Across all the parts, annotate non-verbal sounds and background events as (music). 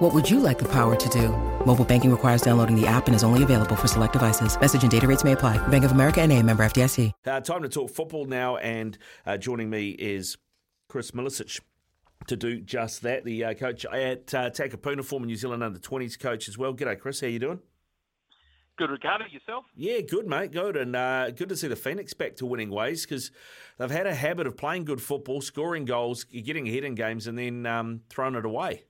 What would you like the power to do? Mobile banking requires downloading the app and is only available for select devices. Message and data rates may apply. Bank of America and a member FDIC. Uh, time to talk football now, and uh, joining me is Chris Milicich to do just that. The uh, coach at uh, Takapuna, former New Zealand under 20s coach as well. G'day, Chris. How you doing? Good, Ricardo. Yourself? Yeah, good, mate. Good, and uh, good to see the Phoenix back to winning ways because they've had a habit of playing good football, scoring goals, getting ahead in games, and then um, throwing it away.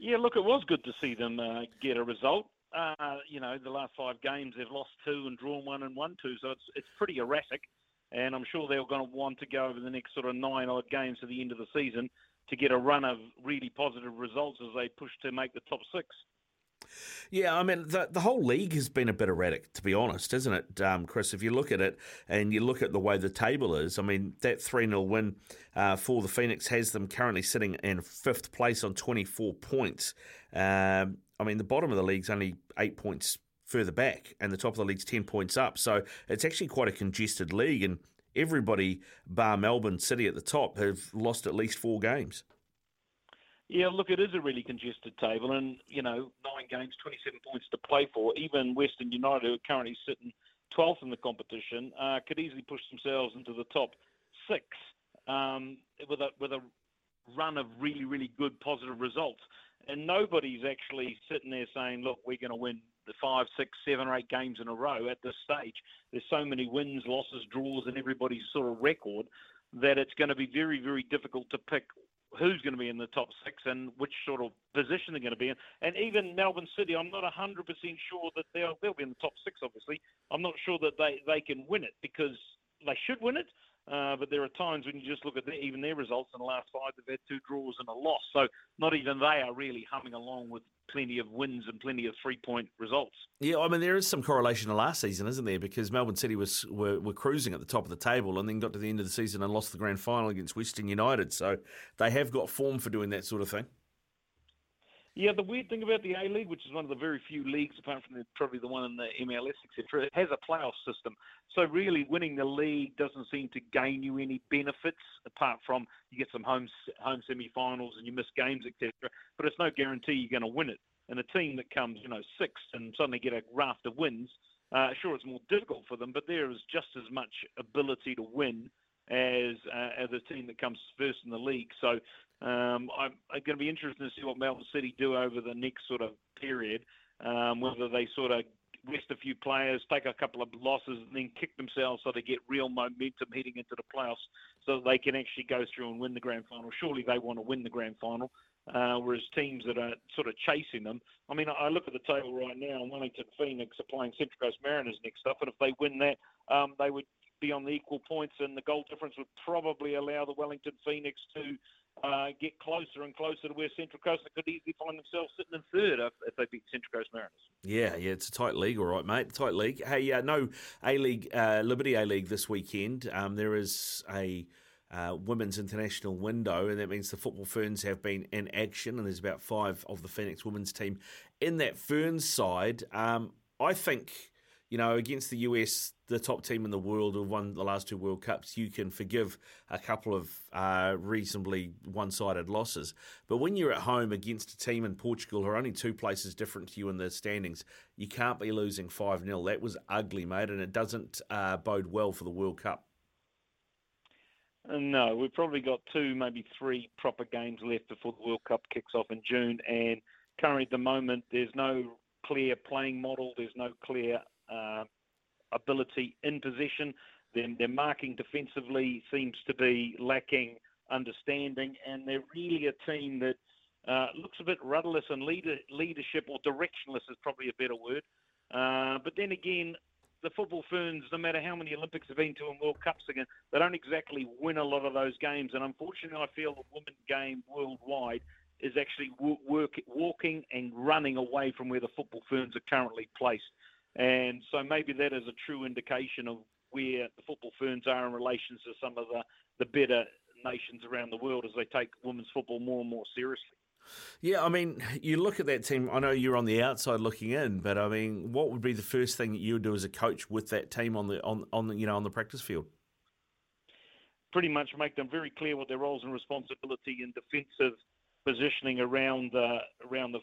Yeah, look, it was good to see them uh, get a result. Uh, you know, the last five games they've lost two and drawn one and won two, so it's it's pretty erratic. And I'm sure they're going to want to go over the next sort of nine odd games to the end of the season to get a run of really positive results as they push to make the top six. Yeah, I mean, the, the whole league has been a bit erratic, to be honest, isn't it, um, Chris? If you look at it and you look at the way the table is, I mean, that 3 0 win uh, for the Phoenix has them currently sitting in fifth place on 24 points. Um, I mean, the bottom of the league's only eight points further back, and the top of the league's 10 points up. So it's actually quite a congested league, and everybody, bar Melbourne City at the top, have lost at least four games. Yeah, look, it is a really congested table, and you know, nine games, 27 points to play for. Even Western United, who are currently sitting 12th in the competition, uh, could easily push themselves into the top six um, with a with a run of really, really good positive results. And nobody's actually sitting there saying, "Look, we're going to win the five, six, seven, or eight games in a row." At this stage, there's so many wins, losses, draws, and everybody's sort of record that it's going to be very, very difficult to pick who's going to be in the top six and which sort of position they're going to be in. And even Melbourne City, I'm not 100% sure that they'll, they'll be in the top six, obviously. I'm not sure that they, they can win it because they should win it. Uh, but there are times when you just look at the, even their results in the last five, they've had two draws and a loss. So not even they are really humming along with plenty of wins and plenty of three point results. Yeah, I mean there is some correlation to last season, isn't there? Because Melbourne City was were, were cruising at the top of the table and then got to the end of the season and lost the grand final against Western United. So they have got form for doing that sort of thing. Yeah, the weird thing about the A League, which is one of the very few leagues, apart from the, probably the one in the MLS, etc., it has a playoff system. So really, winning the league doesn't seem to gain you any benefits, apart from you get some home home semi-finals and you miss games, etc. But it's no guarantee you're going to win it. And a team that comes, you know, sixth and suddenly get a raft of wins, uh, sure, it's more difficult for them, but there is just as much ability to win as uh, as a team that comes first in the league. So um, I'm, I'm, going to be interested to see what Melbourne City do over the next sort of period. Um, whether they sort of rest a few players, take a couple of losses, and then kick themselves so they get real momentum heading into the playoffs, so that they can actually go through and win the grand final. Surely they want to win the grand final. Uh, whereas teams that are sort of chasing them, I mean, I look at the table right now, Wellington Phoenix are playing Central Coast Mariners next up, and if they win that, um, they would be on the equal points, and the goal difference would probably allow the Wellington Phoenix to uh, get closer and closer to where Central Coast could easily find themselves sitting in third if, if, they beat Central Coast Mariners. Yeah, yeah, it's a tight league, all right, mate. Tight league. Hey, uh, no A League, uh, Liberty A League this weekend. Um, there is a uh, women's international window, and that means the football ferns have been in action, and there's about five of the Phoenix women's team in that ferns side. Um, I think you know, against the US, the top team in the world who won the last two World Cups, you can forgive a couple of uh, reasonably one sided losses. But when you're at home against a team in Portugal who are only two places different to you in the standings, you can't be losing 5 0. That was ugly, mate, and it doesn't uh, bode well for the World Cup. No, we've probably got two, maybe three proper games left before the World Cup kicks off in June. And currently, at the moment, there's no clear playing model, there's no clear uh, ability in possession. Then their marking defensively seems to be lacking understanding, and they're really a team that uh, looks a bit rudderless and leader, leadership or directionless is probably a better word. Uh, but then again, the football ferns, no matter how many Olympics have been to and World Cups again, they don't exactly win a lot of those games. And unfortunately, I feel the women's game worldwide is actually work, walking and running away from where the football ferns are currently placed. And so maybe that is a true indication of where the football ferns are in relation to some of the, the better nations around the world as they take women's football more and more seriously. Yeah, I mean, you look at that team. I know you're on the outside looking in, but I mean, what would be the first thing that you would do as a coach with that team on the on on the, you know on the practice field? Pretty much make them very clear what their roles and responsibility in defensive positioning around the around the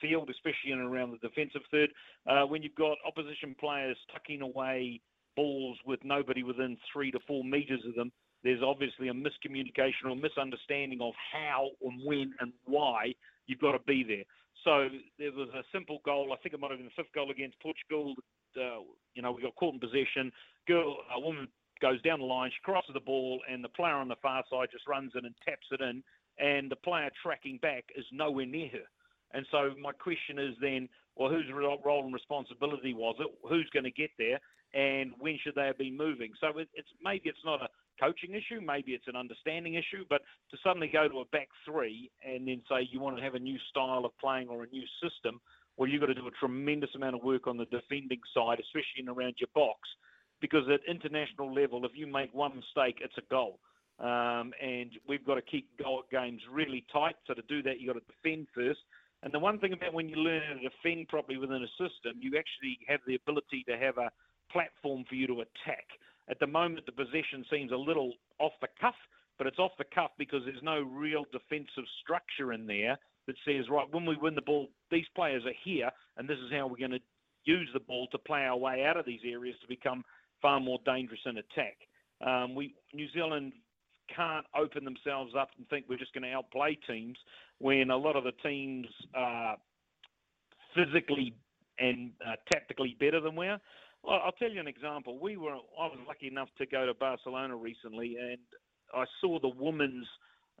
field, especially in and around the defensive third. Uh, when you've got opposition players tucking away balls with nobody within three to four metres of them, there's obviously a miscommunication or misunderstanding of how and when and why you've got to be there. So there was a simple goal. I think it might have been the fifth goal against Portugal. Uh, you know, we got caught in possession. Girl, a woman goes down the line, she crosses the ball, and the player on the far side just runs in and taps it in. And the player tracking back is nowhere near her. And so my question is then, well, whose role and responsibility was it? Who's going to get there? And when should they have been moving? So it's maybe it's not a coaching issue, maybe it's an understanding issue, but to suddenly go to a back three and then say you want to have a new style of playing or a new system, well, you've got to do a tremendous amount of work on the defending side, especially in around your box, because at international level, if you make one mistake, it's a goal. Um, and we've got to keep goal games really tight. So to do that, you've got to defend first. And the one thing about when you learn how to defend properly within a system, you actually have the ability to have a platform for you to attack. At the moment, the possession seems a little off the cuff, but it's off the cuff because there's no real defensive structure in there that says, right, when we win the ball, these players are here, and this is how we're going to use the ball to play our way out of these areas to become far more dangerous in attack. Um, we New Zealand can't open themselves up and think we're just going to outplay teams when a lot of the teams are physically and uh, tactically better than we are. Well, I'll tell you an example. We were I was lucky enough to go to Barcelona recently, and I saw the women's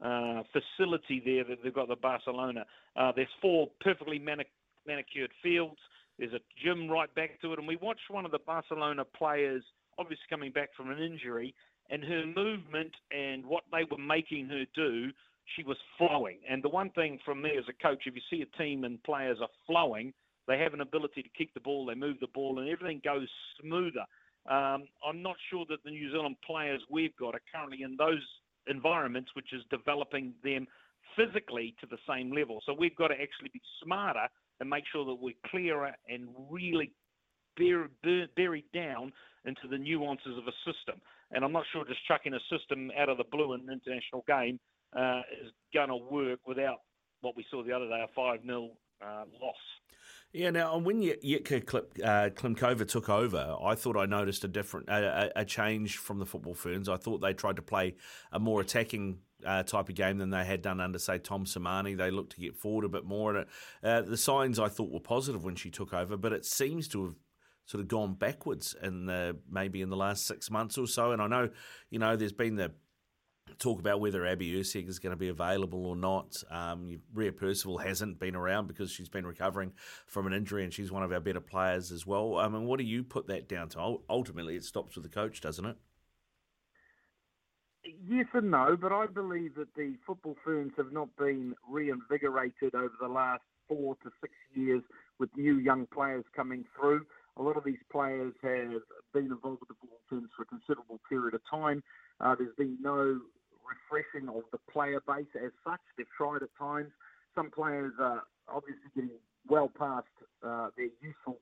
uh, facility there that they've got the Barcelona. Uh, there's four perfectly manicured fields. There's a gym right back to it, and we watched one of the Barcelona players, obviously coming back from an injury, and her movement and what they were making her do, she was flowing. And the one thing from me as a coach, if you see a team and players are flowing, they have an ability to kick the ball, they move the ball, and everything goes smoother. Um, I'm not sure that the New Zealand players we've got are currently in those environments, which is developing them physically to the same level. So we've got to actually be smarter and make sure that we're clearer and really buried down into the nuances of a system. And I'm not sure just chucking a system out of the blue in an international game uh, is going to work without what we saw the other day, a 5 0 uh, loss. Yeah, now when Jitka uh, Klimkova took over, I thought I noticed a different a, a, change from the football ferns. I thought they tried to play a more attacking uh, type of game than they had done under, say, Tom Sermanni. They looked to get forward a bit more. And uh, the signs I thought were positive when she took over, but it seems to have sort of gone backwards in the, maybe in the last six months or so. And I know, you know, there's been the talk about whether Abby Erceg is going to be available or not. Um, Ria Percival hasn't been around because she's been recovering from an injury and she's one of our better players as well. I mean, what do you put that down to? Ultimately, it stops with the coach, doesn't it? Yes and no, but I believe that the football ferns have not been reinvigorated over the last four to six years with new young players coming through. A lot of these players have been involved with the football ferns for a considerable period of time. Uh, there's been no refreshing of the player base as such. They've tried at times. Some players are obviously getting well past uh, their useful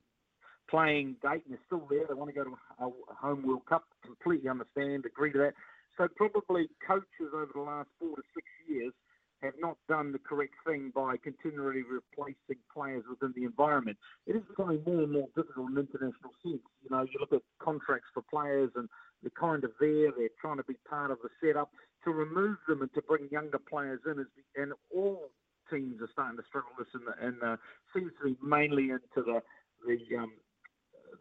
playing date and they're still there. They want to go to a home World Cup. Completely understand, agree to that. So probably coaches over the last four to six years have not done the correct thing by continually replacing players within the environment. It is becoming more and more difficult in international sense. You know, you look at contracts for players and they're kind of there. They're trying to be part of the setup. To remove them and to bring younger players in, is, and all teams are starting to struggle this, and, uh, seems to be mainly into the the um,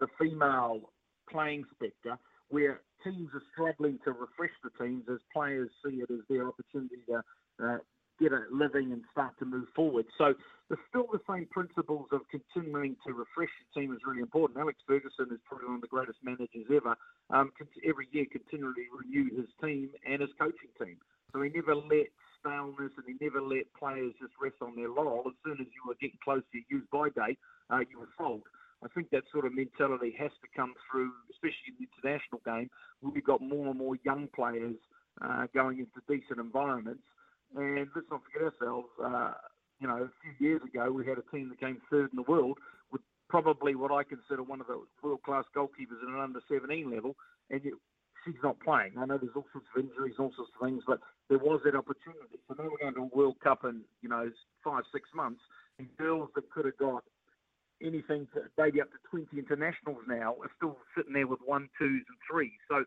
the female playing spectre, where teams are struggling to refresh the teams as players see it as their opportunity to uh, get a living and start to move forward. So there's still the same principles of continuing to refresh the team is really important. Alex Ferguson is probably one of the greatest managers ever. Um, every year continually renewed his team and his coaching team. So he never let staleness and he never let players just rest on their laurel. As soon as you were getting close to your use by date, uh, you were sold. I think that sort of mentality has to come through, especially in the international game, where we've got more and more young players uh, going into decent environments. And let's not forget ourselves, uh, you know, a few years ago we had a team that came third in the world with probably what I consider one of the world-class goalkeepers at an under-17 level, and yet she's not playing. I know there's all sorts of injuries, all sorts of things, but there was that opportunity. So now we're going to a World Cup in, you know, five, six months, and girls that could have got anything to maybe up to 20 internationals now are still sitting there with one, twos, and threes. So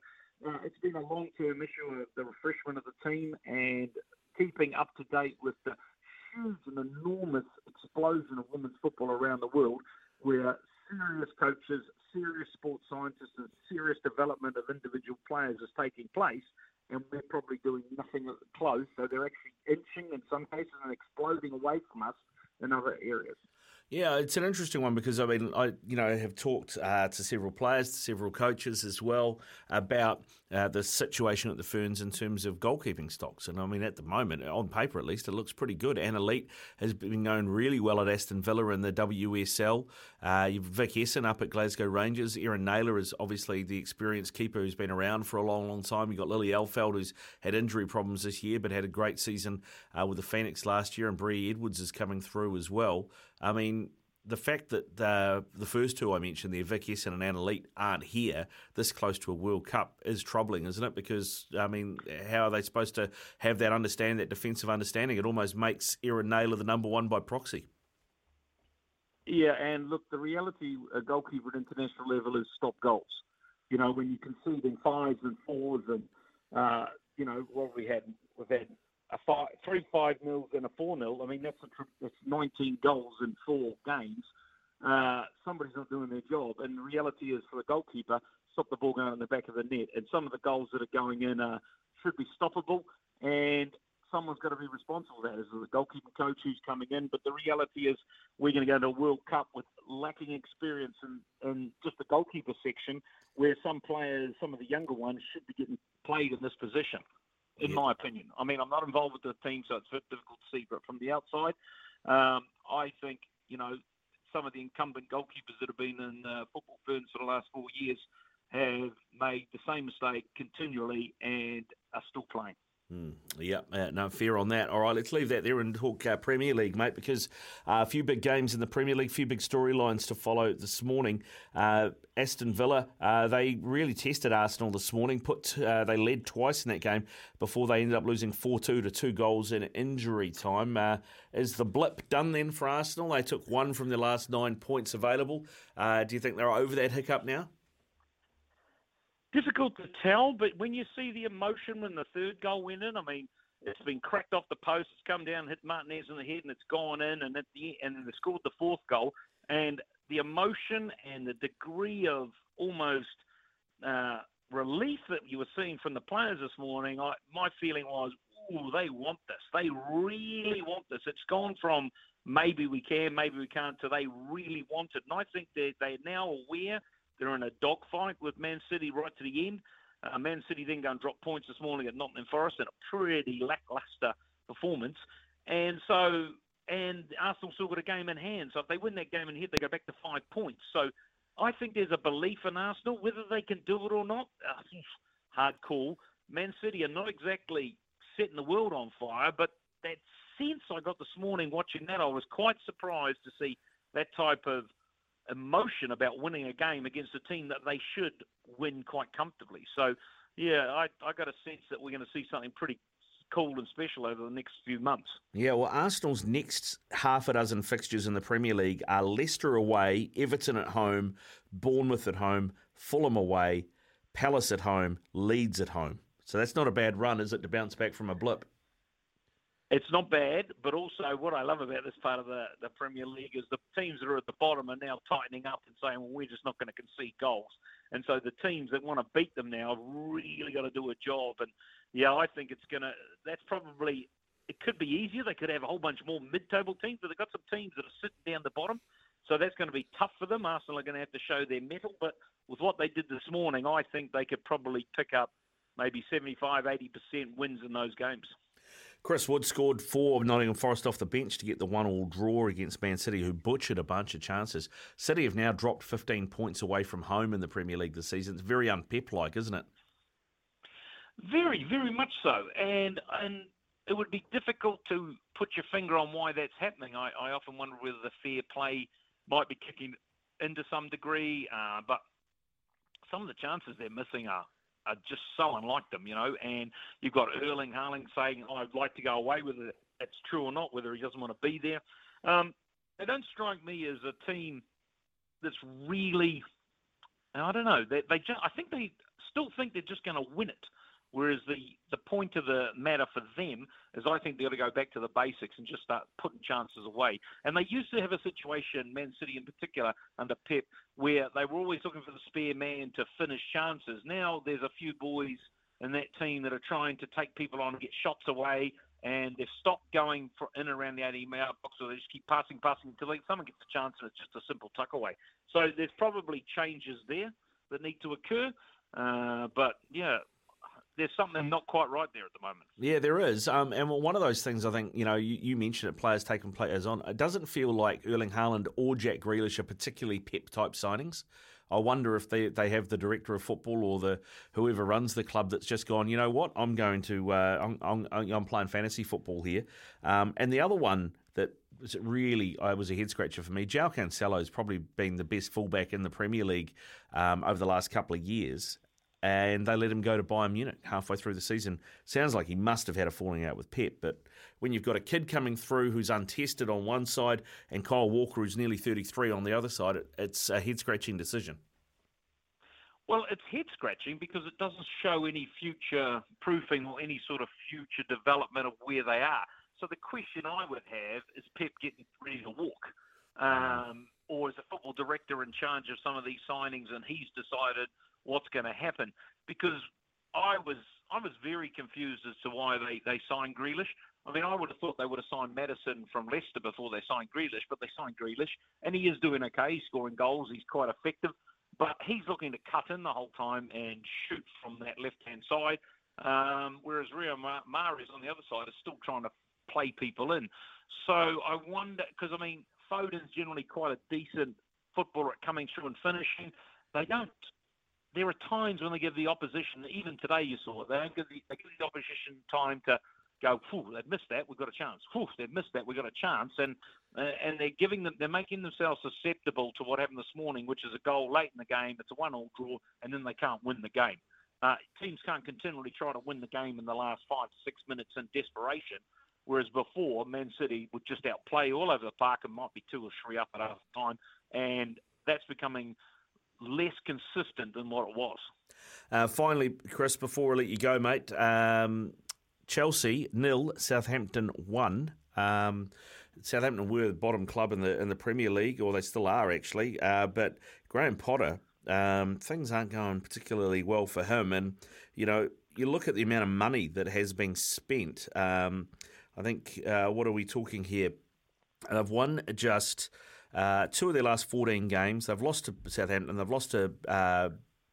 uh, it's been a long-term issue of the refreshment of the team and keeping up to date with the huge and enormous explosion of women's football around the world, where serious coaches, serious sports scientists, and serious development of individual players is taking place. And we're probably doing nothing close. So they're actually inching in some cases and exploding away from us in other areas. Yeah, it's an interesting one because I mean, I you know have talked uh, to several players, to several coaches as well about uh, the situation at the Ferns in terms of goalkeeping stocks. And I mean, at the moment, on paper at least, it looks pretty good. Anna Leat has been going really well at Aston Villa in the WSL. Uh, you've Vic Esson up at Glasgow Rangers. Erin Naylor is obviously the experienced keeper who's been around for a long, long time. You've got Lily Alfeld who's had injury problems this year but had a great season uh, with the Phoenix last year, and Brie Edwards is coming through as well. I mean, the fact that the the first two I mentioned, the Vic Esson and Anna Leat, aren't here this close to a World Cup is troubling, isn't it? Because I mean, how are they supposed to have that understanding, that defensive understanding? It almost makes Erin Naylor the number one by proxy. Yeah, and look, the reality a goalkeeper at international level is stop goals. You know, when you concede in fives and fours, and uh, you know what we had, we've had a five, three five nils and a four nil. I mean, that's a, that's 19 goals in four games. Uh, somebody's not doing their job, and the reality is for the goalkeeper, stop the ball going in the back of the net. And some of the goals that are going in uh, should be stoppable, and someone's got to be responsible for that. As the goalkeeper coach who's coming in, but the reality is we're going to go to a World Cup with lacking experience in, in just the goalkeeper section, where some players, some of the younger ones, should be getting played in this position in yeah. my opinion. I mean, I'm not involved with the team, so it's very difficult to see, but from the outside, um, I think, you know, some of the incumbent goalkeepers that have been in uh, football ferns for the last four years have made the same mistake continually and are still playing. Mm, yeah, uh, no fear on that. All right, let's leave that there and talk uh, Premier League, mate, because uh, a few big games in the Premier League, a few big storylines to follow this morning. Uh, Aston Villa, uh, they really tested Arsenal this morning. Put uh, They led twice in that game before they ended up losing 4 2 to two goals in injury time. is the blip done then for Arsenal? They took one from their last nine points available. do you think they're over that hiccup now? Difficult to tell, but when you see the emotion when the third goal went in, I mean, it's been cracked off the post, it's come down, hit Martinez in the head, and it's gone in, and at the and they scored the fourth goal, and the emotion and the degree of almost uh, relief that you were seeing from the players this morning, I, my feeling was, oh, they want this, they really want this. It's gone from maybe we can, maybe we can't, to they really want it, and I think they they're now aware they're in a dogfight with Man City right to the end. Uh, Man City then go and drop points this morning at Nottingham Forest in a pretty lackluster performance. And so, and Arsenal still got a game in hand. So if they win that game in hand, they go back to five points. So I think there's a belief in Arsenal. Whether they can do it or not, uh, (sighs) hard call. Man City are not exactly setting the world on fire, but that sense I got this morning watching that, I was quite surprised to see that type of emotion about winning a game against a team that they should win quite comfortably. So, yeah, I, I got a sense that we're going to see something pretty cool and special over the next few months. Yeah, well, Arsenal's next half a dozen fixtures in the Premier League are Leicester away, Everton at home, Bournemouth at home, Fulham away, Palace at home, Leeds at home. So that's not a bad run, is it, to bounce back from a blip? It's not bad, but also what I love about this part of the, the Premier League is the teams that are at the bottom are now tightening up and saying, well, we're just not going to concede goals. And so the teams that want to beat them now have really got to do a job. And yeah, I think it's going to, that's probably, it could be easier. They could have a whole bunch more mid table teams, but they've got some teams that are sitting down the bottom. So that's going to be tough for them. Arsenal are going to have to show their mettle. But with what they did this morning, I think they could probably pick up maybe 75, 80% wins in those games. Chris Wood scored four of Nottingham Forest off the bench to get the one-all draw against Man City, who butchered a bunch of chances. City have now dropped 15 points away from home in the Premier League this season. It's very unpep-like, isn't it? Very, very much so. And and it would be difficult to put your finger on why that's happening. I, I often wonder whether the fair play might be kicking into some degree, uh, but some of the chances they're missing are are just so unlike them, you know. And you've got Erling Haaland saying, "I'd like to go away," whether that's true or not, whether he doesn't want to be there. Um, they don't strike me as a team that's really. I don't know. They, they just, I think they still think they're just going to win it. Whereas the, the point of the matter for them is I think they've got to go back to the basics and just start putting chances away. And they used to have a situation, Man City in particular, under Pep, where they were always looking for the spare man to finish chances. Now there's a few boys in that team that are trying to take people on and get shots away, and they've stopped going for in around the 80 yard box, or they just keep passing, passing until someone gets a chance and it's just a simple tuck away. So there's probably changes there that need to occur. Uh, but yeah, there's something not quite right there at the moment. Yeah, there is. Um, and one of those things, I think, you know, you, you, mentioned it, players taking players on. It doesn't feel like Erling Haaland or Jack Grealish are particularly pep type signings. I wonder if they, they have the director of football or the whoever runs the club that's just gone. You know what? I'm going to uh, I'm, I'm, I'm, playing fantasy football here. Um, and the other one that was really I was a head scratcher for me. João Cancelo has probably been the best fullback in the Premier League um, over the last couple of years, and they let him go to Bayern Munich halfway through the season. Sounds like he must have had a falling out with Pep, but when you've got a kid coming through who's untested on one side and Kyle Walker who's nearly 33 on the other side, it's a head scratching decision. Well, it's head scratching because it doesn't show any future proofing or any sort of future development of where they are. So the question I would have is Pep getting ready to walk? Um, or is the football director in charge of some of these signings and he's decided what's going to happen because I was I was very confused as to why they, they signed Grealish. I mean, I would have thought they would have signed Maddison from Leicester before they signed Grealish, but they signed Grealish, and he is doing okay. He's scoring goals. He's quite effective, but he's looking to cut in the whole time and shoot from that left-hand side. Um, whereas Rio Mahrez on the other side is still trying to play people in. So I wonder, because I mean, Foden's generally quite a decent footballer at coming through and finishing. They don't there are times when they give the opposition, even today you saw it, they don't give the, they give the opposition time to go, Phew, they've missed that, we've got a chance. Phew, they've missed that, we've got a chance. And uh, and they're giving them, they're making themselves susceptible to what happened this morning, which is a goal late in the game, it's a one-all draw, and then they can't win the game. Uh, teams can't continually try to win the game in the last five to six minutes in desperation. Whereas before, Man City would just outplay all over the park and might be two or three up at half time, and that's becoming less consistent than what it was. Uh, finally, Chris, before I let you go, mate, um, Chelsea nil, Southampton one. Um, Southampton were the bottom club in the in the Premier League, or they still are actually. Uh, but Graham Potter, um, things aren't going particularly well for him, and you know you look at the amount of money that has been spent. Um, I think uh, what are we talking here? They've won just uh, two of their last 14 games, they've lost to Southampton, they've lost to uh,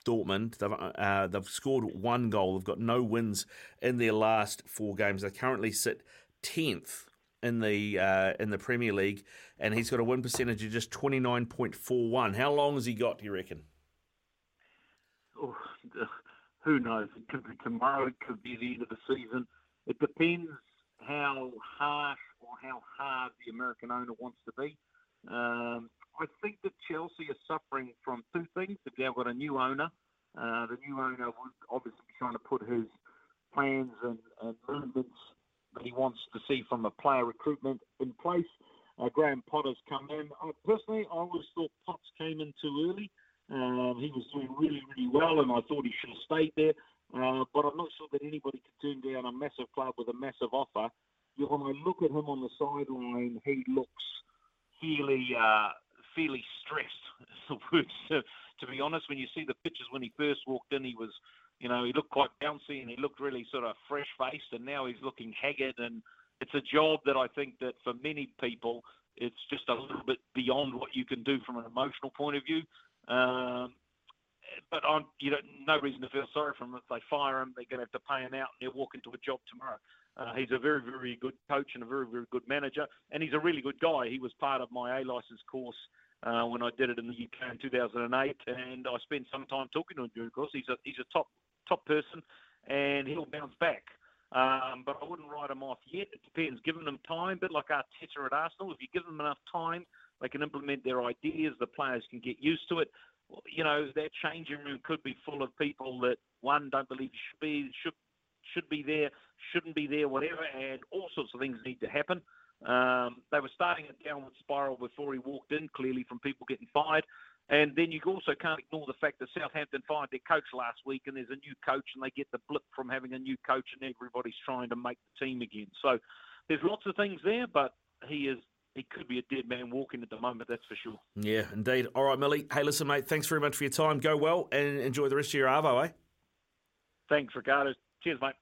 Dortmund. They've, uh, they've scored one goal. They've got no wins in their last four games. They currently sit 10th in the uh, in the Premier League, and he's got a win percentage of just 29.41. How long has he got, do you reckon? Oh, who knows? It could be tomorrow. It could be the end of the season. It depends how harsh or how hard the American owner wants to be. Um, I think that Chelsea is suffering from two things. They've now got a new owner, uh, the new owner would obviously be trying to put his plans and, and movements that he wants to see from a player recruitment in place. Uh, Graham Potter's come in. Uh, personally, I always thought Potts came in too early. Um, he was doing really, really well, and I thought he should have stayed there. Uh, but I'm not sure that anybody could turn down a massive club with a massive offer. When I look at him on the sideline, he looks fairly uh, fairly stressed. the (laughs) words to, to be honest. When you see the pictures when he first walked in, he was you know he looked quite bouncy and he looked really sort of fresh faced, and now he's looking haggard. And it's a job that I think that for many people it's just a little bit beyond what you can do from an emotional point of view. Um, but I'm, you know, no reason to feel sorry for him. If they fire him, they're going to have to pay him out, and he'll walk into a job tomorrow. Uh, he's a very, very good coach and a very, very good manager, and he's a really good guy. He was part of my A license course uh, when I did it in the UK in 2008, and I spent some time talking to him the course. He's a he's a top top person, and he'll bounce back. Um, but I wouldn't write him off yet. It depends. Giving them time, a bit like Arteta at Arsenal. If you give them enough time, they can implement their ideas. The players can get used to it. You know, that changing room could be full of people that one don't believe should be should should be there, shouldn't be there, whatever, and all sorts of things need to happen. Um, they were starting a downward spiral before he walked in, clearly from people getting fired. And then you also can't ignore the fact that Southampton fired their coach last week, and there's a new coach, and they get the blip from having a new coach, and everybody's trying to make the team again. So there's lots of things there, but he is he could be a dead man walking at the moment, that's for sure. Yeah, indeed. All right, Millie. Hey, listen, mate, thanks very much for your time. Go well and enjoy the rest of your Arvo, eh? Thanks, Ricardo. Cheers, mate.